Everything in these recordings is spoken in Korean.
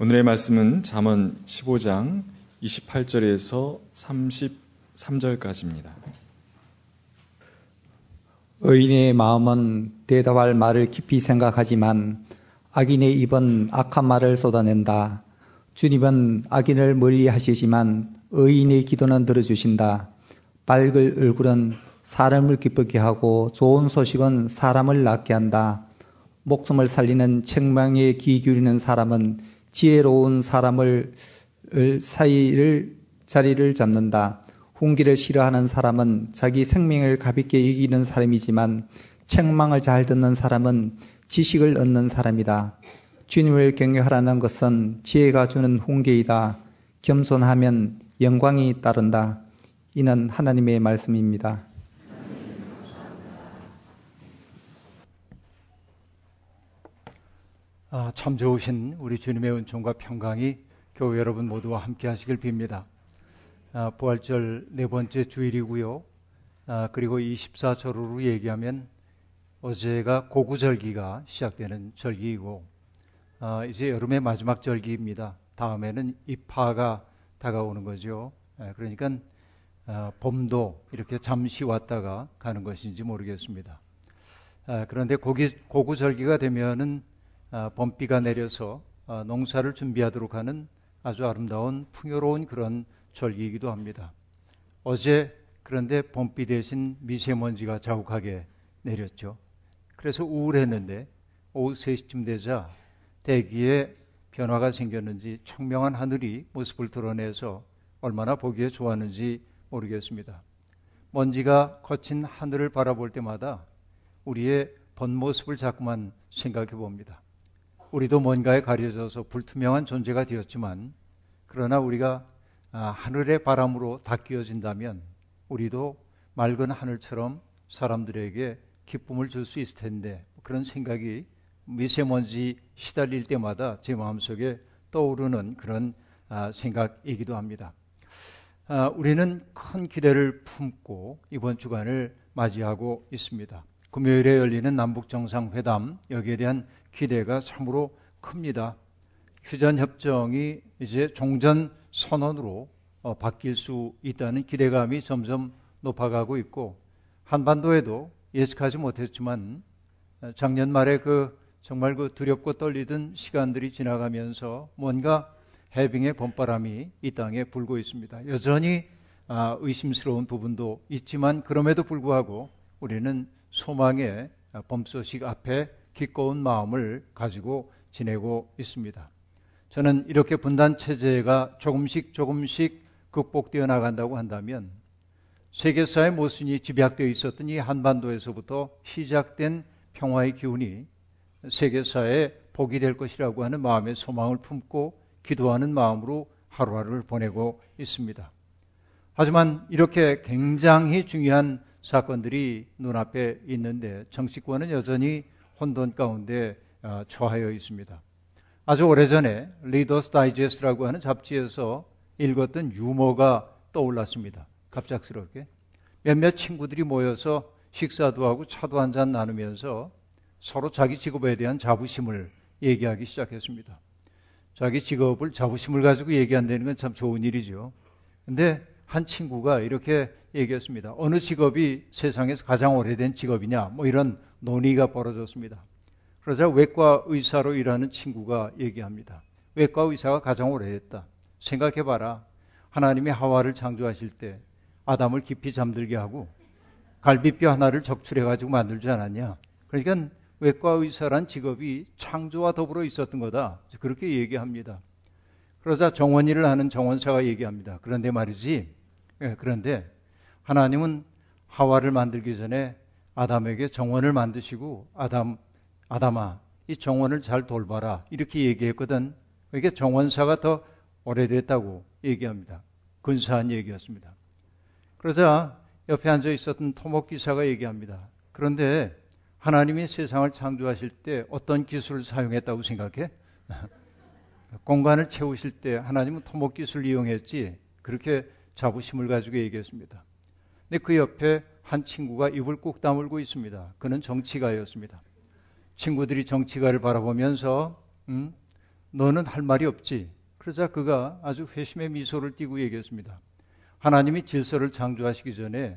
오늘의 말씀은 잠언 15장 28절에서 33절까지입니다. 의인의 마음은 대답할 말을 깊이 생각하지만 악인의 입은 악한 말을 쏟아낸다. 주님은 악인을 멀리 하시지만 의인의 기도는 들어주신다. 밝을 얼굴은 사람을 기쁘게 하고 좋은 소식은 사람을 낫게 한다. 목숨을 살리는 책망에 귀 기울이는 사람은 지혜로운 사람을 사이를 자리를 잡는다. 홍기를 싫어하는 사람은 자기 생명을 가볍게 이기는 사람이지만 책망을 잘 듣는 사람은 지식을 얻는 사람이다. 주님을 경외하라는 것은 지혜가 주는 홍계이다. 겸손하면 영광이 따른다. 이는 하나님의 말씀입니다. 아, 참 좋으신 우리 주님의 은총과 평강이 교회 여러분 모두와 함께 하시길 빕니다. 아, 부활절 네 번째 주일이고요. 아, 그리고 24절으로 얘기하면 어제가 고구절기가 시작되는 절기이고 아, 이제 여름의 마지막 절기입니다. 다음에는 입하가 다가오는 거죠. 아, 그러니까 아, 봄도 이렇게 잠시 왔다가 가는 것인지 모르겠습니다. 아, 그런데 고기, 고구절기가 되면은 아, 봄비가 내려서 아, 농사를 준비하도록 하는 아주 아름다운 풍요로운 그런 절기이기도 합니다. 어제 그런데 봄비 대신 미세먼지가 자욱하게 내렸죠. 그래서 우울했는데 오후 3시쯤 되자 대기에 변화가 생겼는지 청명한 하늘이 모습을 드러내서 얼마나 보기에 좋았는지 모르겠습니다. 먼지가 거친 하늘을 바라볼 때마다 우리의 본 모습을 자꾸만 생각해 봅니다. 우리도 뭔가에 가려져서 불투명한 존재가 되었지만 그러나 우리가 아, 하늘의 바람으로 닦여진다면 우리도 맑은 하늘처럼 사람들에게 기쁨을 줄 수 있을 텐데 그런 생각이 미세먼지 시달릴 때마다 제 마음속에 떠오르는 그런 아, 생각이기도 합니다. 아, 우리는 큰 기대를 품고 이번 주간을 맞이하고 있습니다. 금요일에 열리는 남북 정상회담 여기에 대한 기대가 참으로 큽니다. 휴전 협정이 이제 종전 선언으로 어, 바뀔 수 있다는 기대감이 점점 높아가고 있고 한반도에도 예측하지 못했지만 어, 작년 말에 그 정말 그 두렵고 떨리던 시간들이 지나가면서 뭔가 해빙의 봄바람이 이 땅에 불고 있습니다. 여전히 아, 의심스러운 부분도 있지만 그럼에도 불구하고 우리는 소망의 봄 소식 앞에 기꺼운 마음을 가지고 지내고 있습니다. 저는 이렇게 분단 체제가 조금씩 조금씩 극복되어 나간다고 한다면 세계사의 모순이 집약되어 있었던 이 한반도에서부터 시작된 평화의 기운이 세계사에 복이 될 것이라고 하는 마음의 소망을 품고 기도하는 마음으로 하루하루를 보내고 있습니다. 하지만 이렇게 굉장히 중요한 사건들이 눈앞에 있는데 정치권은 여전히 혼돈 가운데 어, 처하여 있습니다. 아주 오래전에 리더스 다이제스트라고 하는 잡지에서 읽었던 유머가 떠올랐습니다. 갑작스럽게 몇몇 친구들이 모여서 식사도 하고 차도 한 잔 나누면서 서로 자기 직업에 대한 자부심을 얘기하기 시작했습니다. 자기 직업을 자부심을 가지고 얘기한다는 건 참 좋은 일이죠. 근데 한 친구가 이렇게 얘기했습니다. 어느 직업이 세상에서 가장 오래된 직업이냐? 뭐 이런 논의가 벌어졌습니다. 그러자 외과 의사로 일하는 친구가 얘기합니다. 외과 의사가 가장 오래됐다. 생각해봐라. 하나님이 하와를 창조하실 때 아담을 깊이 잠들게 하고 갈비뼈 하나를 적출해가지고 만들지 않았냐. 그러니까 외과 의사란 직업이 창조와 더불어 있었던 거다. 그렇게 얘기합니다. 그러자 정원일을 하는 정원사가 얘기합니다. 그런데 말이지. 예, 그런데 하나님은 하와를 만들기 전에 아담에게 정원을 만드시고 아담 아담아 이 정원을 잘 돌봐라 이렇게 얘기했거든. 이게 정원사가 더 오래됐다고 얘기합니다. 근사한 얘기였습니다. 그러자 옆에 앉아 있었던 토목 기사가 얘기합니다. 그런데 하나님이 세상을 창조하실 때 어떤 기술을 사용했다고 생각해? 공간을 채우실 때 하나님은 토목 기술을 이용했지 그렇게 자부심을 가지고 얘기했습니다. 근데 그 옆에 한 친구가 입을 꾹 다물고 있습니다. 그는 정치가였습니다. 친구들이 정치가를 바라보면서 음, 너는 할 말이 없지. 그러자 그가 아주 회심의 미소를 띠고 얘기했습니다. 하나님이 질서를 창조하시기 전에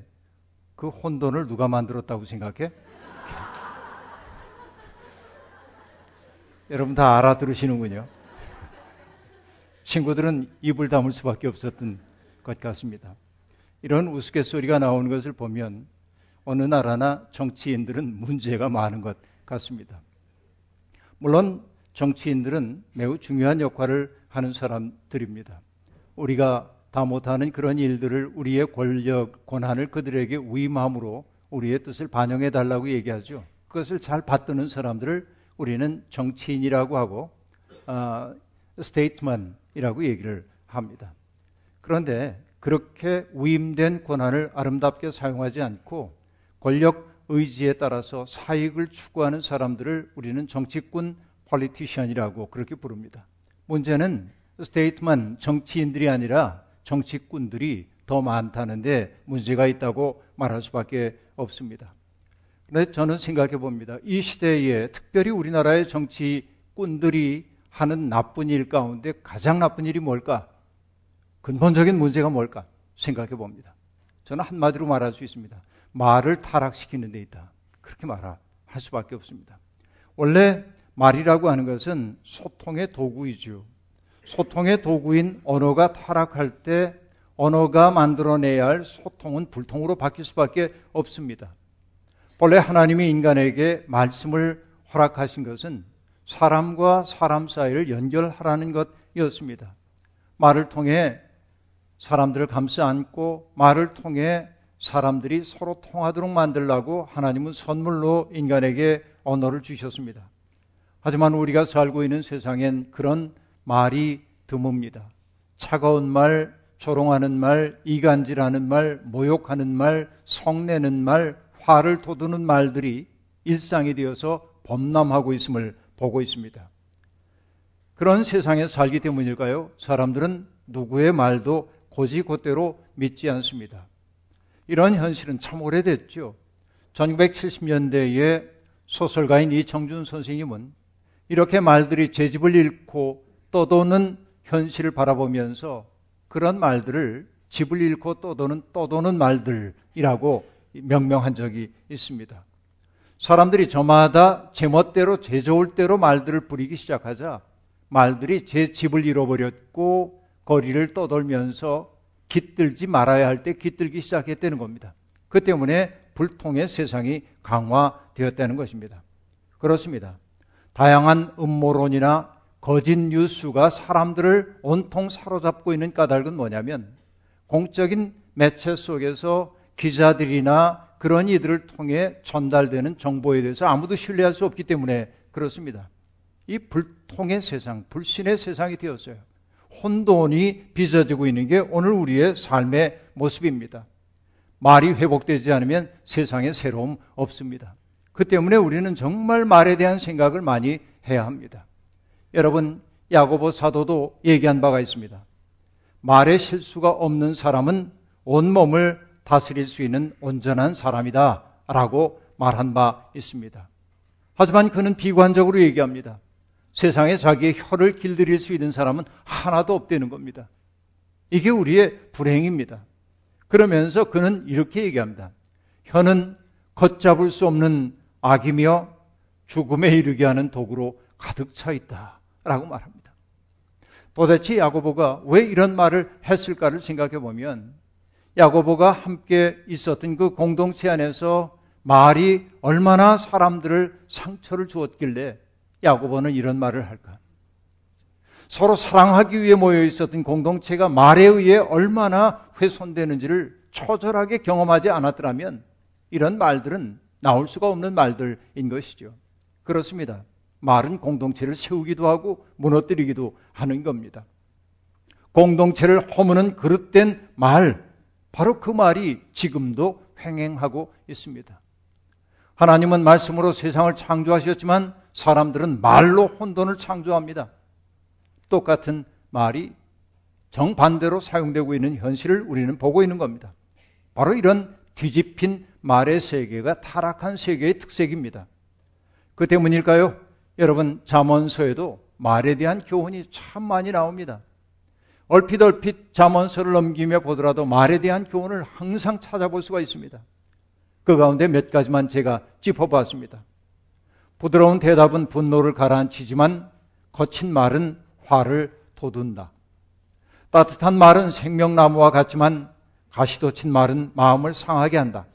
그 혼돈을 누가 만들었다고 생각해? 여러분 다 알아들으시는군요. 친구들은 입을 다물 수밖에 없었던 것 같습니다. 이런 우스갯소리가 나오는 것을 보면 어느 나라나 정치인들은 문제가 많은 것 같습니다. 물론 정치인들은 매우 중요한 역할을 하는 사람들입니다. 우리가 다 못하는 그런 일들을 우리의 권력, 권한을 그들에게 위임함으로 우리의 뜻을 반영해 달라고 얘기하죠. 그것을 잘 받드는 사람들을 우리는 정치인이라고 하고 어, statesman이라고 얘기를 합니다. 그런데 그렇게 위임된 권한을 아름답게 사용하지 않고 권력 의지에 따라서 사익을 추구하는 사람들을 우리는 정치꾼 politician이라고 그렇게 부릅니다. 문제는 statesman 정치인들이 아니라 정치꾼들이 더 많다는데 문제가 있다고 말할 수밖에 없습니다. 그런데 저는 생각해 봅니다. 이 시대에 특별히 우리나라의 정치꾼들이 하는 나쁜 일 가운데 가장 나쁜 일이 뭘까? 근본적인 문제가 뭘까? 생각해 봅니다. 저는 한마디로 말할 수 있습니다. 말을 타락시키는 데 있다. 그렇게 말할 수밖에 없습니다. 원래 말이라고 하는 것은 소통의 도구이죠. 소통의 도구인 언어가 타락할 때 언어가 만들어내야 할 소통은 불통으로 바뀔 수밖에 없습니다. 본래 하나님이 인간에게 말씀을 허락하신 것은 사람과 사람 사이를 연결하라는 것이었습니다. 말을 통해 사람들을 감싸 안고 말을 통해 사람들이 서로 통하도록 만들라고 하나님은 선물로 인간에게 언어를 주셨습니다. 하지만 우리가 살고 있는 세상엔 그런 말이 드뭅니다. 차가운 말, 조롱하는 말, 이간질하는 말, 모욕하는 말, 성내는 말, 화를 돋우는 말들이 일상이 되어서 범람하고 있음을 보고 있습니다. 그런 세상에 살기 때문일까요? 사람들은 누구의 말도 고지고대로 믿지 않습니다. 이런 현실은 참 오래됐죠. 1970년대에 소설가인 이청준 선생님은 이렇게 말들이 제 집을 잃고 떠도는 현실을 바라보면서 그런 말들을 집을 잃고 떠도는 떠도는 말들이라고 명명한 적이 있습니다. 사람들이 저마다 제멋대로 제 좋을 대로 말들을 부리기 시작하자 말들이 제 집을 잃어버렸고 거리를 떠돌면서 깃들지 말아야 할 때 깃들기 시작했다는 겁니다. 그 때문에 불통의 세상이 강화되었다는 것입니다. 그렇습니다. 다양한 음모론이나 거짓 뉴스가 사람들을 온통 사로잡고 있는 까닭은 뭐냐면 공적인 매체 속에서 기자들이나 그런 이들을 통해 전달되는 정보에 대해서 아무도 신뢰할 수 없기 때문에 그렇습니다. 이 불통의 세상, 불신의 세상이 되었어요. 혼돈이 빚어지고 있는 게 오늘 우리의 삶의 모습입니다. 말이 회복되지 않으면 세상에 새로움 없습니다. 그 때문에 우리는 정말 말에 대한 생각을 많이 해야 합니다. 여러분, 야고보 사도도 얘기한 바가 있습니다. 말에 실수가 없는 사람은 온몸을 다스릴 수 있는 온전한 사람이다. 라고 말한 바 있습니다. 하지만 그는 비관적으로 얘기합니다. 세상에 자기의 혀를 길들일 수 있는 사람은 하나도 없다는 겁니다. 이게 우리의 불행입니다. 그러면서 그는 이렇게 얘기합니다. 혀는 걷잡을 수 없는 악이며 죽음에 이르게 하는 도구로 가득 차 있다. 라고 말합니다. 도대체 야고보가 왜 이런 말을 했을까를 생각해 보면 야고보가 함께 있었던 그 공동체 안에서 말이 얼마나 사람들을 상처를 주었길래 야고보는 이런 말을 할까? 서로 사랑하기 위해 모여 있었던 공동체가 말에 의해 얼마나 훼손되는지를 처절하게 경험하지 않았더라면 이런 말들은 나올 수가 없는 말들인 것이죠. 그렇습니다. 말은 공동체를 세우기도 하고 무너뜨리기도 하는 겁니다. 공동체를 허무는 그릇된 말, 바로 그 말이 지금도 횡행하고 있습니다. 하나님은 말씀으로 세상을 창조하셨지만 사람들은 말로 혼돈을 창조합니다. 똑같은 말이 정반대로 사용되고 있는 현실을 우리는 보고 있는 겁니다. 바로 이런 뒤집힌 말의 세계가 타락한 세계의 특색입니다. 그 때문일까요? 여러분 잠언서에도 말에 대한 교훈이 참 많이 나옵니다. 얼핏 얼핏 잠언서를 넘기며 보더라도 말에 대한 교훈을 항상 찾아볼 수가 있습니다. 그 가운데 몇 가지만 제가 짚어봤습니다. 부드러운 대답은 분노를 가라앉히지만 거친 말은 화를 돋운다. 따뜻한 말은 생명나무와 같지만 가시돋친 말은 마음을 상하게 한다.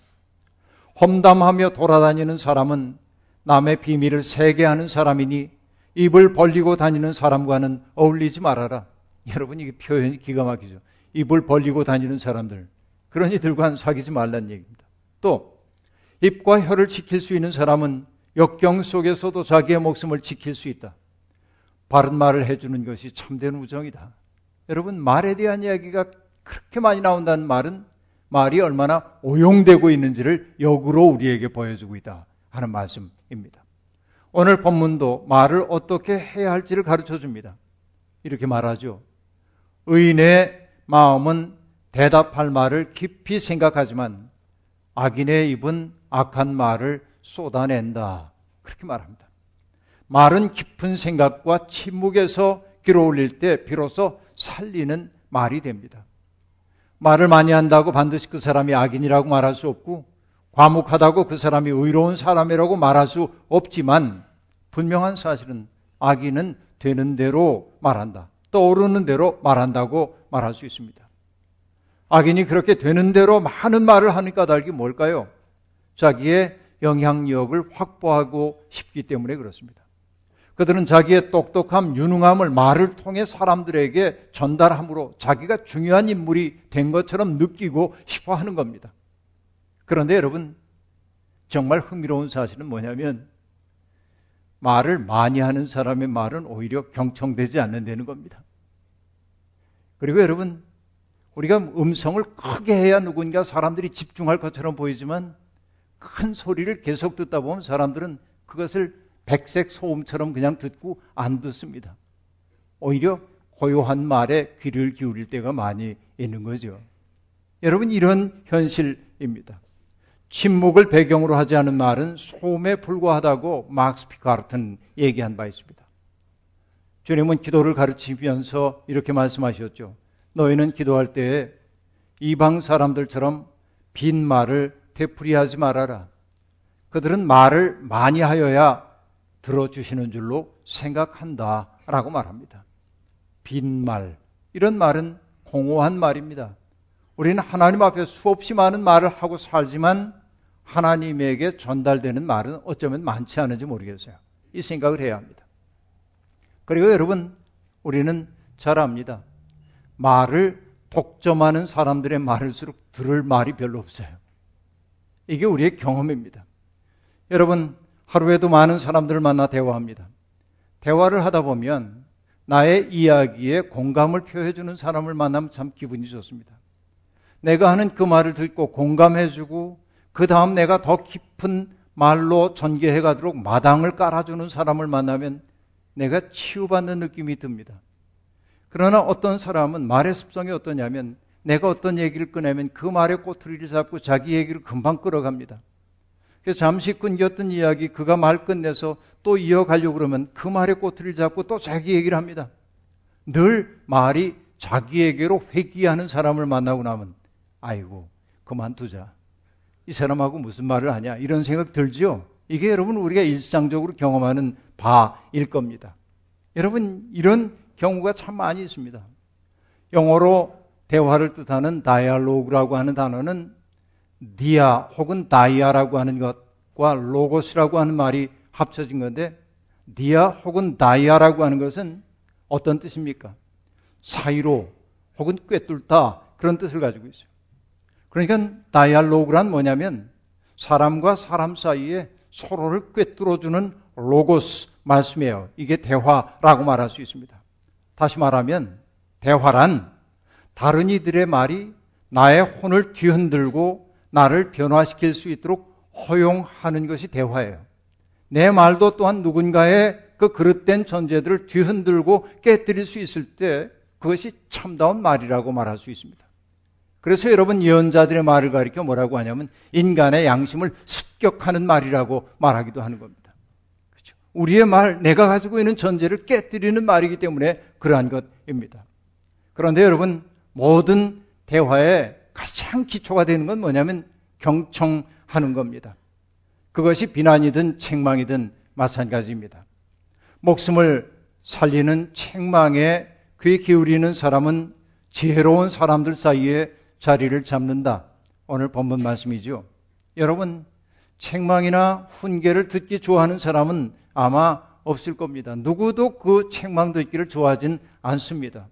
험담하며 돌아다니는 사람은 남의 비밀을 세게 하는 사람이니 입을 벌리고 다니는 사람과는 어울리지 말아라. 여러분 이게 표현이 기가 막히죠. 입을 벌리고 다니는 사람들 그런 이들과는 사귀지 말란 얘기입니다. 또 입과 혀를 지킬 수 있는 사람은 역경 속에서도 자기의 목숨을 지킬 수 있다. 바른 말을 해주는 것이 참된 우정이다. 여러분 말에 대한 이야기가 그렇게 많이 나온다는 말은 말이 얼마나 오용되고 있는지를 역으로 우리에게 보여주고 있다 하는 말씀입니다. 오늘 본문도 말을 어떻게 해야 할지를 가르쳐 줍니다. 이렇게 말하죠. 의인의 마음은 대답할 말을 깊이 생각하지만 악인의 입은 악한 말을 쏟아낸다. 그렇게 말합니다. 말은 깊은 생각과 침묵에서 길어올릴 때 비로소 살리는 말이 됩니다. 말을 많이 한다고 반드시 그 사람이 악인이라고 말할 수 없고 과묵하다고 그 사람이 의로운 사람이라고 말할 수 없지만 분명한 사실은 악인은 되는 대로 말한다. 떠오르는 대로 말한다고 말할 수 있습니다. 악인이 그렇게 되는 대로 많은 말을 하는 까닭이 뭘까요? 자기의 영향력을 확보하고 싶기 때문에 그렇습니다. 그들은 자기의 똑똑함, 유능함을 말을 통해 사람들에게 전달함으로 자기가 중요한 인물이 된 것처럼 느끼고 싶어 하는 겁니다. 그런데 여러분, 정말 흥미로운 사실은 뭐냐면, 말을 많이 하는 사람의 말은 오히려 경청되지 않는다는 겁니다. 그리고 여러분, 우리가 음성을 크게 해야 누군가 사람들이 집중할 것처럼 보이지만 큰 소리를 계속 듣다 보면 사람들은 그것을 백색 소음처럼 그냥 듣고 안 듣습니다. 오히려 고요한 말에 귀를 기울일 때가 많이 있는 거죠. 여러분, 이런 현실입니다. 침묵을 배경으로 하지 않은 말은 소음에 불과하다고 막스 피카르튼 얘기한 바 있습니다. 주님은 기도를 가르치면서 이렇게 말씀하셨죠. 너희는 기도할 때에 이방 사람들처럼 빈 말을 되풀이하지 말아라. 그들은 말을 많이 하여야 들어주시는 줄로 생각한다. 라고 말합니다. 빈 말. 이런 말은 공허한 말입니다. 우리는 하나님 앞에 수없이 많은 말을 하고 살지만 하나님에게 전달되는 말은 어쩌면 많지 않은지 모르겠어요. 이 생각을 해야 합니다. 그리고 여러분, 우리는 잘 압니다. 말을 독점하는 사람들의 말일수록 들을 말이 별로 없어요. 이게 우리의 경험입니다. 여러분, 하루에도 많은 사람들을 만나 대화합니다. 대화를 하다 보면 나의 이야기에 공감을 표해주는 사람을 만나면 참 기분이 좋습니다. 내가 하는 그 말을 듣고 공감해주고 그 다음 내가 더 깊은 말로 전개해 가도록 마당을 깔아주는 사람을 만나면 내가 치유받는 느낌이 듭니다. 그러나 어떤 사람은 말의 습성이 어떠냐면 내가 어떤 얘기를 꺼내면 그 말의 꼬투리를 잡고 자기 얘기를 금방 끌어갑니다. 그래서 잠시 끊겼던 이야기 그가 말 끝내서 또 이어가려고 그러면 그 말의 꼬투리를 잡고 또 자기 얘기를 합니다. 늘 말이 자기에게로 회귀하는 사람을 만나고 나면 아이고 그만두자. 이 사람하고 무슨 말을 하냐 이런 생각 들지요. 이게 여러분 우리가 일상적으로 경험하는 바일 겁니다. 여러분 이런 경우가 참 많이 있습니다. 영어로 대화를 뜻하는 다이알로그라고 하는 단어는 dia 혹은 dia라고 하는 것과 로고스라고 하는 말이 합쳐진 건데 dia 혹은 dia라고 하는 것은 어떤 뜻입니까? 사이로 혹은 꿰뚫다 그런 뜻을 가지고 있어요. 그러니까 dialogue란 뭐냐면 사람과 사람 사이에 서로를 꿰뚫어주는 로고스 말씀이에요. 이게 대화라고 말할 수 있습니다. 다시 말하면 대화란 다른 이들의 말이 나의 혼을 뒤흔들고 나를 변화시킬 수 있도록 허용하는 것이 대화예요. 내 말도 또한 누군가의 그 그릇된 존재들을 뒤흔들고 깨뜨릴 수 있을 때 그것이 참다운 말이라고 말할 수 있습니다. 그래서 여러분 예언자들의 말을 가리켜 뭐라고 하냐면 인간의 양심을 습격하는 말이라고 말하기도 하는 겁니다. 그렇죠? 우리의 말, 내가 가지고 있는 전제를 깨뜨리는 말이기 때문에 그러한 것입니다. 그런데 여러분, 모든 대화의 가장 기초가 되는 건 뭐냐면 경청하는 겁니다. 그것이 비난이든 책망이든 마찬가지입니다. 목숨을 살리는 책망에 귀 기울이는 사람은 지혜로운 사람들 사이에 자리를 잡는다. 오늘 본문 말씀이죠. 여러분, 책망이나 훈계를 듣기 좋아하는 사람은 아마 없을 겁니다. 누구도 그 책망 듣기를 좋아하진 않습니다.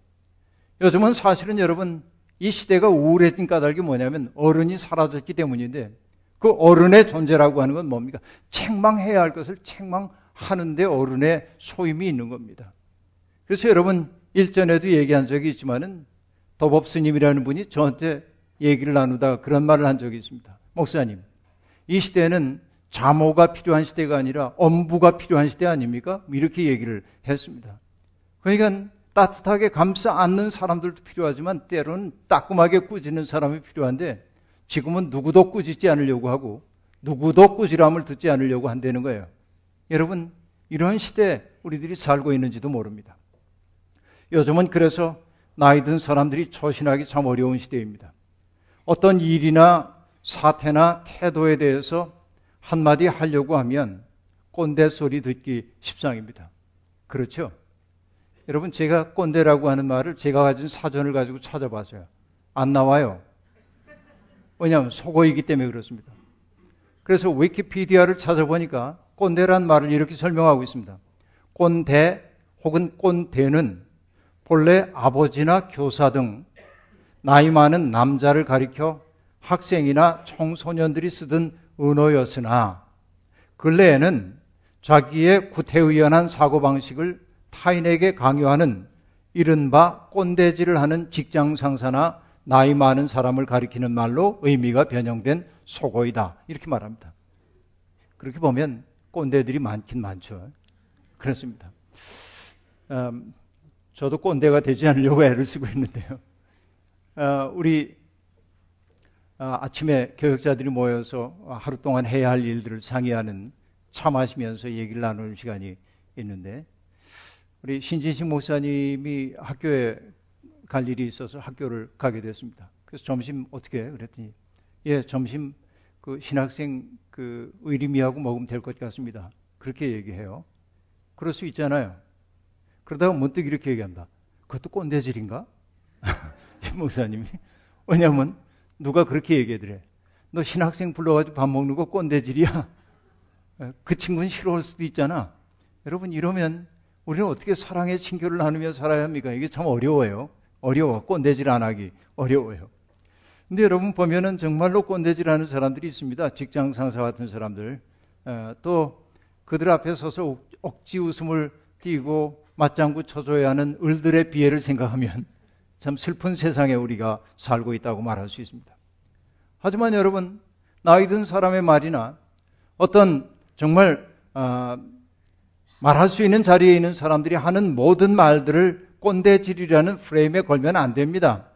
요즘은 사실은 여러분, 이 시대가 우울해진 까닭이 뭐냐면 어른이 사라졌기 때문인데 그 어른의 존재라고 하는 건 뭡니까? 책망해야 할 것을 책망하는데 어른의 소임이 있는 겁니다. 그래서 여러분 일전에도 얘기한 적이 있지만은 도법 스님이라는 분이 저한테 얘기를 나누다가 그런 말을 한 적이 있습니다. 목사님, 이 시대는 자모가 필요한 시대가 아니라 엄부가 필요한 시대 아닙니까? 이렇게 얘기를 했습니다. 그러니까 따뜻하게 감싸 안는 사람들도 필요하지만 때로는 따끔하게 꾸짖는 사람이 필요한데 지금은 누구도 꾸짖지 않으려고 하고 누구도 꾸지람을 듣지 않으려고 한다는 거예요. 여러분, 이런 시대 우리들이 살고 있는지도 모릅니다. 요즘은 그래서 나이 든 사람들이 처신하기 참 어려운 시대입니다. 어떤 일이나 사태나 태도에 대해서 한마디 하려고 하면 꼰대 소리 듣기 십상입니다. 그렇죠? 여러분, 제가 꼰대라고 하는 말을 제가 가진 사전을 가지고 찾아봤어요. 안 나와요. 왜냐하면 속어이기 때문에 그렇습니다. 그래서 위키피디아를 찾아보니까 꼰대란 말을 이렇게 설명하고 있습니다. 꼰대 혹은 꼰대는 본래 아버지나 교사 등 나이 많은 남자를 가리켜 학생이나 청소년들이 쓰던 은어였으나 근래에는 자기의 구태의연한 사고방식을 타인에게 강요하는 이른바 꼰대질을 하는 직장 상사나 나이 많은 사람을 가리키는 말로 의미가 변형된 속어이다. 이렇게 말합니다. 그렇게 보면 꼰대들이 많긴 많죠. 그렇습니다. 음, 저도 꼰대가 되지 않으려고 애를 쓰고 있는데요. 어, 우리 어, 아침에 교역자들이 모여서 하루 동안 해야 할 일들을 상의하는 차 마시면서 얘기를 나누는 시간이 있는데 우리 신진식 목사님이 학교에 갈 일이 있어서 학교를 가게 됐습니다. 그래서 점심 어떻게 해? 그랬더니 예, 점심 그 신학생 그 의리미하고 먹으면 될 것 같습니다. 그렇게 얘기해요. 그럴 수 있잖아요. 그러다가 문득 이렇게 얘기합니다. 그것도 꼰대질인가? 목사님이. 왜냐하면 누가 그렇게 얘기하더래. 너 신학생 불러가지고 밥 먹는 거 꼰대질이야. 그 친구는 싫어할 수도 있잖아. 여러분 이러면 우리는 어떻게 사랑의 친교를 나누며 살아야 합니까? 이게 참 어려워요. 어려워. 꼰대질 안 하기 어려워요. 근데 여러분 보면은 정말로 꼰대질 하는 사람들이 있습니다. 직장 상사 같은 사람들. 어, 또 그들 앞에 서서 억지 웃음을 띄고 맞장구 쳐줘야 하는 을들의 비애를 생각하면 참 슬픈 세상에 우리가 살고 있다고 말할 수 있습니다. 하지만 여러분, 나이 든 사람의 말이나 어떤 정말 어, 말할 수 있는 자리에 있는 사람들이 하는 모든 말들을 꼰대질이라는 프레임에 걸면 안 됩니다.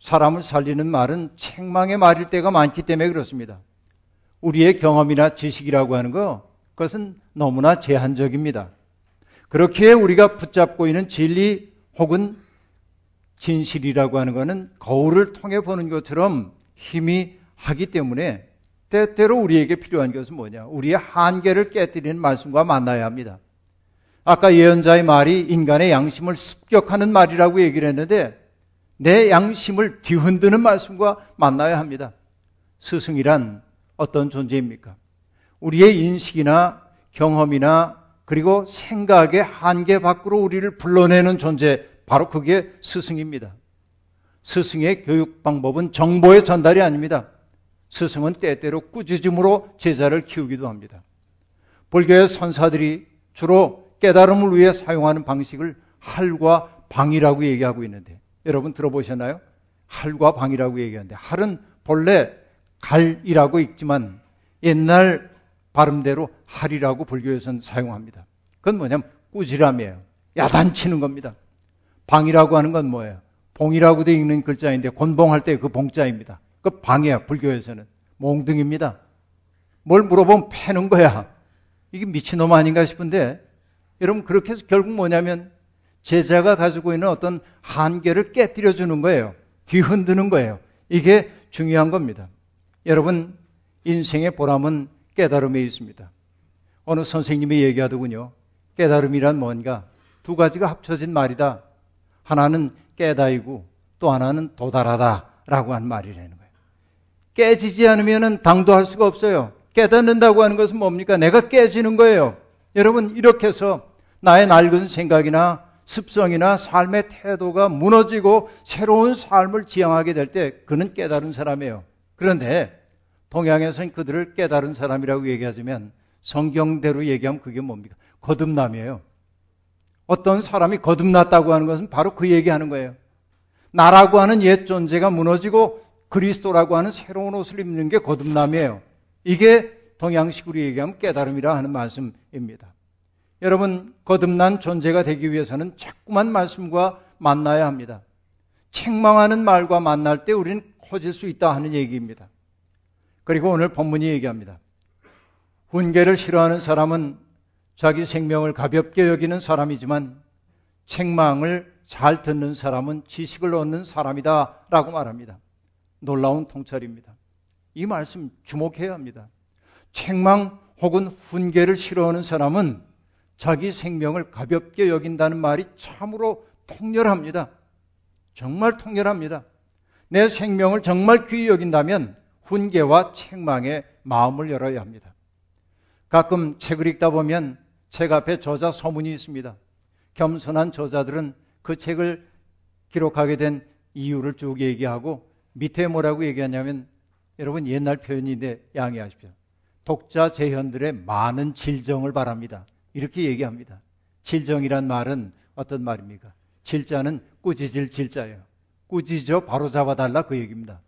사람을 살리는 말은 책망의 말일 때가 많기 때문에 그렇습니다. 우리의 경험이나 지식이라고 하는 거, 그것은 너무나 제한적입니다. 그렇게 우리가 붙잡고 있는 진리 혹은 진실이라고 하는 것은 거울을 통해 보는 것처럼 힘이 하기 때문에 때때로 우리에게 필요한 것은 뭐냐? 우리의 한계를 깨뜨리는 말씀과 만나야 합니다. 아까 예언자의 말이 인간의 양심을 습격하는 말이라고 얘기를 했는데 내 양심을 뒤흔드는 말씀과 만나야 합니다. 스승이란 어떤 존재입니까? 우리의 인식이나 경험이나 그리고 생각의 한계 밖으로 우리를 불러내는 존재, 바로 그게 스승입니다. 스승의 교육 방법은 정보의 전달이 아닙니다. 스승은 때때로 꾸짖음으로 제자를 키우기도 합니다. 불교의 선사들이 주로 깨달음을 위해 사용하는 방식을 할과 방이라고 얘기하고 있는데 여러분 들어보셨나요? 할과 방이라고 얘기하는데 할은 본래 갈이라고 읽지만 옛날 발음대로 할이라고 불교에서는 사용합니다. 그건 뭐냐면 꾸지람이에요. 야단치는 겁니다. 방이라고 하는 건 뭐예요? 봉이라고 되어 있는 글자인데 곤봉할 때 그 봉자입니다. 그 방이야 불교에서는 몽둥입니다. 뭘 물어보면 패는 거야. 이게 미친놈 아닌가 싶은데 여러분 그렇게 해서 결국 뭐냐면 제자가 가지고 있는 어떤 한계를 깨뜨려 주는 거예요. 뒤흔드는 거예요. 이게 중요한 겁니다. 여러분 인생의 보람은 깨달음에 있습니다. 어느 선생님이 얘기하더군요. 깨달음이란 뭔가 두 가지가 합쳐진 말이다. 하나는 깨다이고 또 하나는 도달하다 라고 한 말이라는 거예요. 깨지지 않으면 당도할 수가 없어요. 깨닫는다고 하는 것은 뭡니까? 내가 깨지는 거예요. 여러분 이렇게 해서 나의 낡은 생각이나 습성이나 삶의 태도가 무너지고 새로운 삶을 지향하게 될 때 그는 깨달은 사람이에요. 그런데 동양에서는 그들을 깨달은 사람이라고 얘기하자면 성경대로 얘기하면 그게 뭡니까? 거듭남이에요. 어떤 사람이 거듭났다고 하는 것은 바로 그 얘기하는 거예요. 나라고 하는 옛 존재가 무너지고 그리스도라고 하는 새로운 옷을 입는 게 거듭남이에요. 이게 동양식으로 얘기하면 깨달음이라 하는 말씀입니다. 여러분, 거듭난 존재가 되기 위해서는 자꾸만 말씀과 만나야 합니다. 책망하는 말과 만날 때 우리는 커질 수 있다 하는 얘기입니다. 그리고 오늘 본문이 얘기합니다. 훈계를 싫어하는 사람은 자기 생명을 가볍게 여기는 사람이지만 책망을 잘 듣는 사람은 지식을 얻는 사람이다 라고 말합니다. 놀라운 통찰입니다. 이 말씀 주목해야 합니다. 책망 혹은 훈계를 싫어하는 사람은 자기 생명을 가볍게 여긴다는 말이 참으로 통렬합니다. 정말 통렬합니다. 내 생명을 정말 귀히 여긴다면 훈계와 책망에 마음을 열어야 합니다. 가끔 책을 읽다 보면 책 앞에 저자 서문이 있습니다. 겸손한 저자들은 그 책을 기록하게 된 이유를 쭉 얘기하고 밑에 뭐라고 얘기하냐면 여러분 옛날 표현인데 양해하십시오. 독자 재현들의 많은 질정을 바랍니다. 이렇게 얘기합니다. 질정이란 말은 어떤 말입니까? 질자는 꾸짖을 질자예요. 꾸짖어 바로 잡아달라 그 얘기입니다.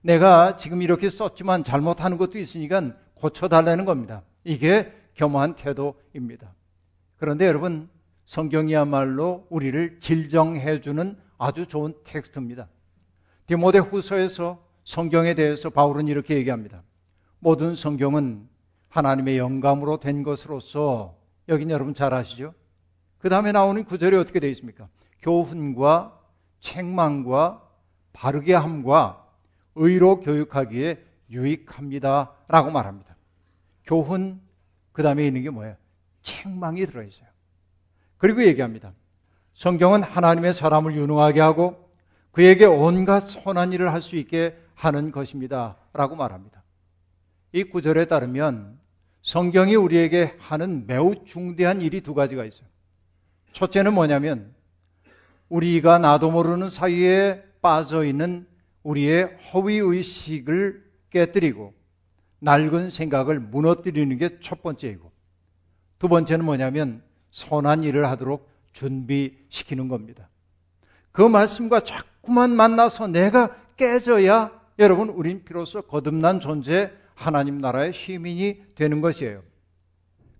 내가 지금 이렇게 썼지만 잘못하는 것도 있으니까 고쳐달라는 겁니다. 이게 겸허한 태도입니다. 그런데 여러분, 성경이야말로 우리를 질정해주는 아주 좋은 텍스트입니다. 디모데 후서에서 성경에 대해서 바울은 이렇게 얘기합니다. 모든 성경은 하나님의 영감으로 된 것으로서 여긴 여러분 잘 아시죠? 그 다음에 나오는 구절이 어떻게 되어 있습니까? 교훈과 책망과 바르게 함과 의로 교육하기에 유익합니다. 라고 말합니다. 교훈, 그 다음에 있는 게 뭐예요? 책망이 들어있어요. 그리고 얘기합니다. 성경은 하나님의 사람을 유능하게 하고 그에게 온갖 선한 일을 할 수 있게 하는 것입니다. 라고 말합니다. 이 구절에 따르면 성경이 우리에게 하는 매우 중대한 일이 두 가지가 있어요. 첫째는 뭐냐면 우리가 나도 모르는 사이에 빠져 있는 우리의 허위 의식을 깨뜨리고 낡은 생각을 무너뜨리는 게 첫 번째이고 두 번째는 뭐냐면 선한 일을 하도록 준비시키는 겁니다. 그 말씀과 자꾸만 만나서 내가 깨져야 여러분 우린 비로소 거듭난 존재 하나님 나라의 시민이 되는 것이에요.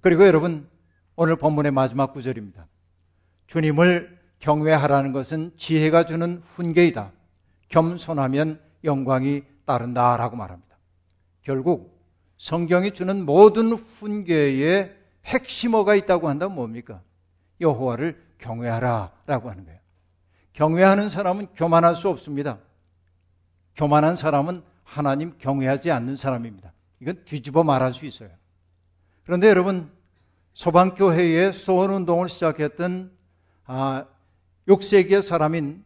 그리고 여러분, 오늘 본문의 마지막 구절입니다. 주님을 경외하라는 것은 지혜가 주는 훈계이다. 겸손하면 영광이 따른다라고 말합니다. 결국 성경이 주는 모든 훈계에 핵심어가 있다고 한다면 뭡니까? 여호와를 경외하라라고 하는 거예요. 경외하는 사람은 교만할 수 없습니다. 교만한 사람은 하나님 경외하지 않는 사람입니다. 이건 뒤집어 말할 수 있어요. 그런데 여러분, 소방교회의 수원운동을 시작했던 아, 6세기의 사람인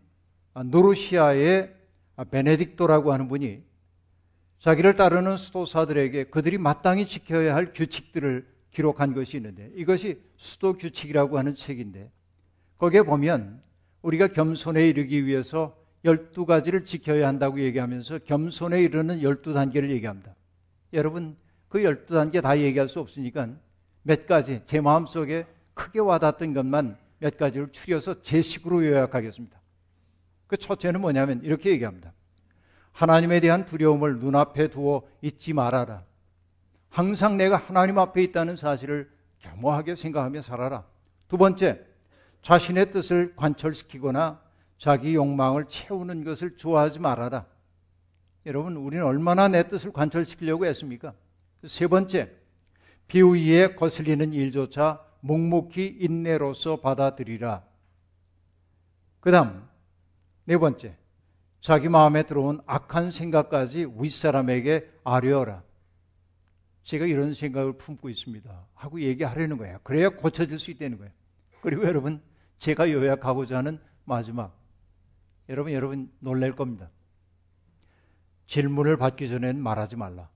노르시아의 베네딕토라고 하는 분이 자기를 따르는 수도사들에게 그들이 마땅히 지켜야 할 규칙들을 기록한 것이 있는데 이것이 수도 규칙이라고 하는 책인데 거기에 보면 우리가 겸손에 이르기 위해서 12가지를 지켜야 한다고 얘기하면서 겸손에 이르는 12단계를 얘기합니다. 여러분, 그 12단계 다 얘기할 수 없으니까 몇 가지, 제 마음속에 크게 와닿았던 것만 몇 가지를 추려서 제 식으로 요약하겠습니다. 그 첫째는 뭐냐면 이렇게 얘기합니다. 하나님에 대한 두려움을 눈앞에 두어 잊지 말아라. 항상 내가 하나님 앞에 있다는 사실을 겸허하게 생각하며 살아라. 두 번째, 자신의 뜻을 관철시키거나 자기 욕망을 채우는 것을 좋아하지 말아라. 여러분, 우리는 얼마나 내 뜻을 관철시키려고 했습니까? 세 번째, 비위에 거슬리는 일조차 묵묵히 인내로서 받아들이라. 그 다음, 네 번째. 자기 마음에 들어온 악한 생각까지 윗사람에게 아뢰어라. 제가 이런 생각을 품고 있습니다. 하고 얘기하려는 거예요. 그래야 고쳐질 수 있다는 거예요. 그리고 여러분, 제가 요약하고자 하는 마지막. 여러분, 여러분 놀랄 겁니다. 질문을 받기 전에는 말하지 말라.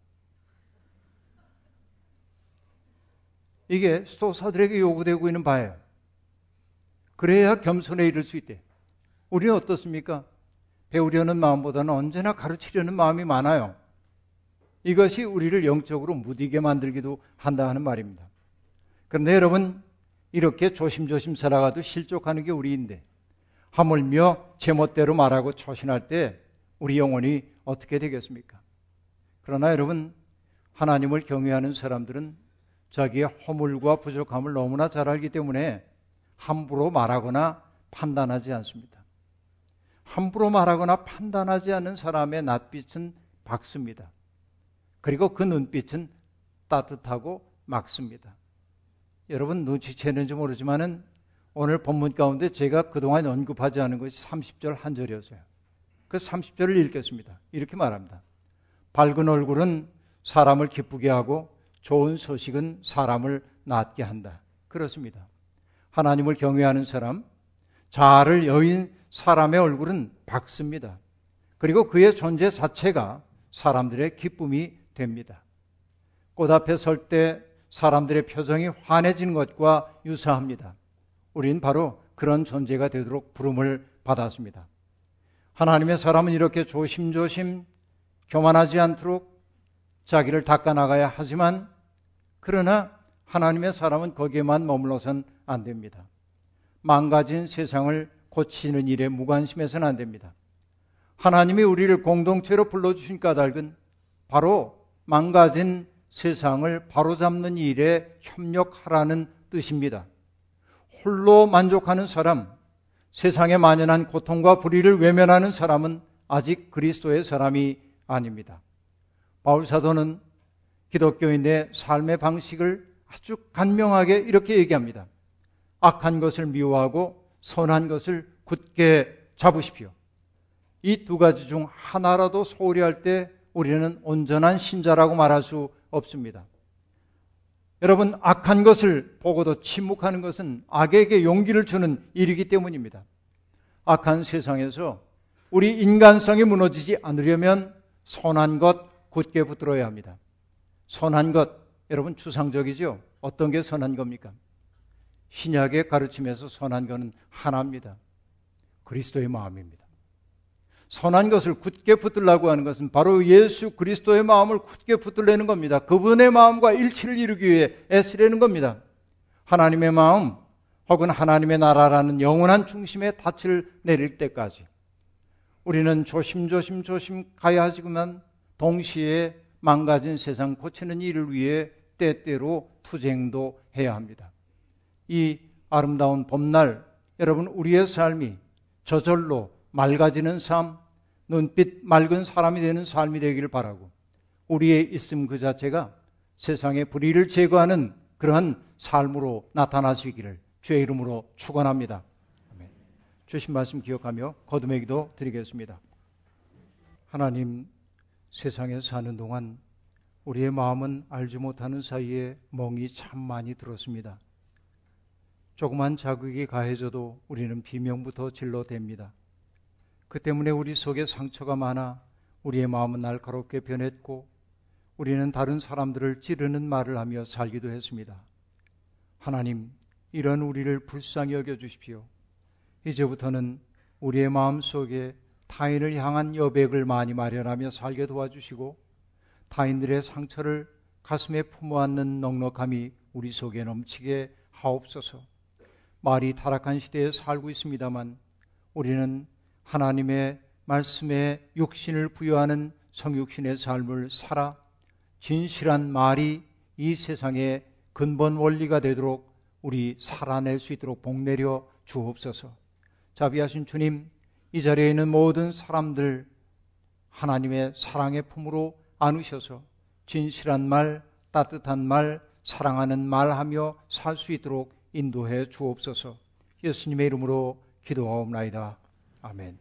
이게 스토사들에게 요구되고 있는 바예요. 그래야 겸손에 이를 수 있대. 우리는 어떻습니까? 배우려는 마음보다는 언제나 가르치려는 마음이 많아요. 이것이 우리를 영적으로 무디게 만들기도 한다 하는 말입니다. 그런데 여러분, 이렇게 조심조심 살아가도 실족하는 게 우리인데, 하물며 제멋대로 말하고 초신할 때 우리 영혼이 어떻게 되겠습니까? 그러나 여러분, 하나님을 경외하는 사람들은 자기의 허물과 부족함을 너무나 잘 알기 때문에 함부로 말하거나 판단하지 않습니다. 함부로 말하거나 판단하지 않는 사람의 낯빛은 밝습니다. 그리고 그 눈빛은 따뜻하고 막습니다. 여러분 눈치채는지 모르지만은 오늘 본문 가운데 제가 그동안 언급하지 않은 것이 30절 한 절이었어요. 그 30절을 읽겠습니다. 이렇게 말합니다. 밝은 얼굴은 사람을 기쁘게 하고 좋은 소식은 사람을 낫게 한다. 그렇습니다. 하나님을 경외하는 사람, 자아를 여인 사람의 얼굴은 밝습니다. 그리고 그의 존재 자체가 사람들의 기쁨이 됩니다. 꽃 앞에 설 때 사람들의 표정이 환해지는 것과 유사합니다. 우린 바로 그런 존재가 되도록 부름을 받았습니다. 하나님의 사람은 이렇게 조심조심 교만하지 않도록 자기를 닦아나가야 하지만 그러나 하나님의 사람은 거기에만 머물러선 안 됩니다. 망가진 세상을 고치는 일에 무관심해서는 안 됩니다. 하나님이 우리를 공동체로 불러주신 까닭은 바로 망가진 세상을 바로잡는 일에 협력하라는 뜻입니다. 홀로 만족하는 사람, 세상에 만연한 고통과 불의를 외면하는 사람은 아직 그리스도의 사람이 아닙니다. 바울 사도는 기독교인의 삶의 방식을 아주 간명하게 이렇게 얘기합니다. 악한 것을 미워하고 선한 것을 굳게 잡으십시오. 이 두 가지 중 하나라도 소홀히 할 때 우리는 온전한 신자라고 말할 수 없습니다. 여러분, 악한 것을 보고도 침묵하는 것은 악에게 용기를 주는 일이기 때문입니다. 악한 세상에서 우리 인간성이 무너지지 않으려면 선한 것 굳게 붙들어야 합니다. 선한 것, 여러분 추상적이죠? 어떤 게 선한 겁니까? 신약의 가르침에서 선한 것은 하나입니다. 그리스도의 마음입니다. 선한 것을 굳게 붙들라고 하는 것은 바로 예수 그리스도의 마음을 굳게 붙들려는 겁니다. 그분의 마음과 일치를 이루기 위해 애쓰려는 겁니다. 하나님의 마음 혹은 하나님의 나라라는 영원한 중심에 닻을 내릴 때까지 우리는 조심조심 조심 가야 하지만 동시에 망가진 세상 고치는 일을 위해 때때로 투쟁도 해야 합니다. 이 아름다운 봄날 여러분 우리의 삶이 저절로 맑아지는 삶, 눈빛 맑은 사람이 되는 삶이 되기를 바라고 우리의 있음 그 자체가 세상의 불의를 제거하는 그러한 삶으로 나타나시기를 주의 이름으로 축원합니다. 주신 말씀 기억하며 거듭의 기도 드리겠습니다. 하나님 세상에 사는 동안 우리의 마음은 알지 못하는 사이에 멍이 참 많이 들었습니다. 조그만 자극이 가해져도 우리는 비명부터 질러댑니다. 그 때문에 우리 속에 상처가 많아 우리의 마음은 날카롭게 변했고 우리는 다른 사람들을 찌르는 말을 하며 살기도 했습니다. 하나님, 이런 우리를 불쌍히 여겨 주십시오. 이제부터는 우리의 마음 속에 타인을 향한 여백을 많이 마련하며 살게 도와주시고 타인들의 상처를 가슴에 품어안는 넉넉함이 우리 속에 넘치게 하옵소서. 말이 타락한 시대에 살고 있습니다만 우리는 하나님의 말씀에 육신을 부여하는 성육신의 삶을 살아 진실한 말이 이 세상의 근본 원리가 되도록 우리 살아낼 수 있도록 복내려 주옵소서. 자비하신 주님, 이 자리에 있는 모든 사람들 하나님의 사랑의 품으로 안으셔서 진실한 말, 따뜻한 말, 사랑하는 말하며 살 수 있도록 인도해 주옵소서. 예수님의 이름으로 기도하옵나이다. 아멘.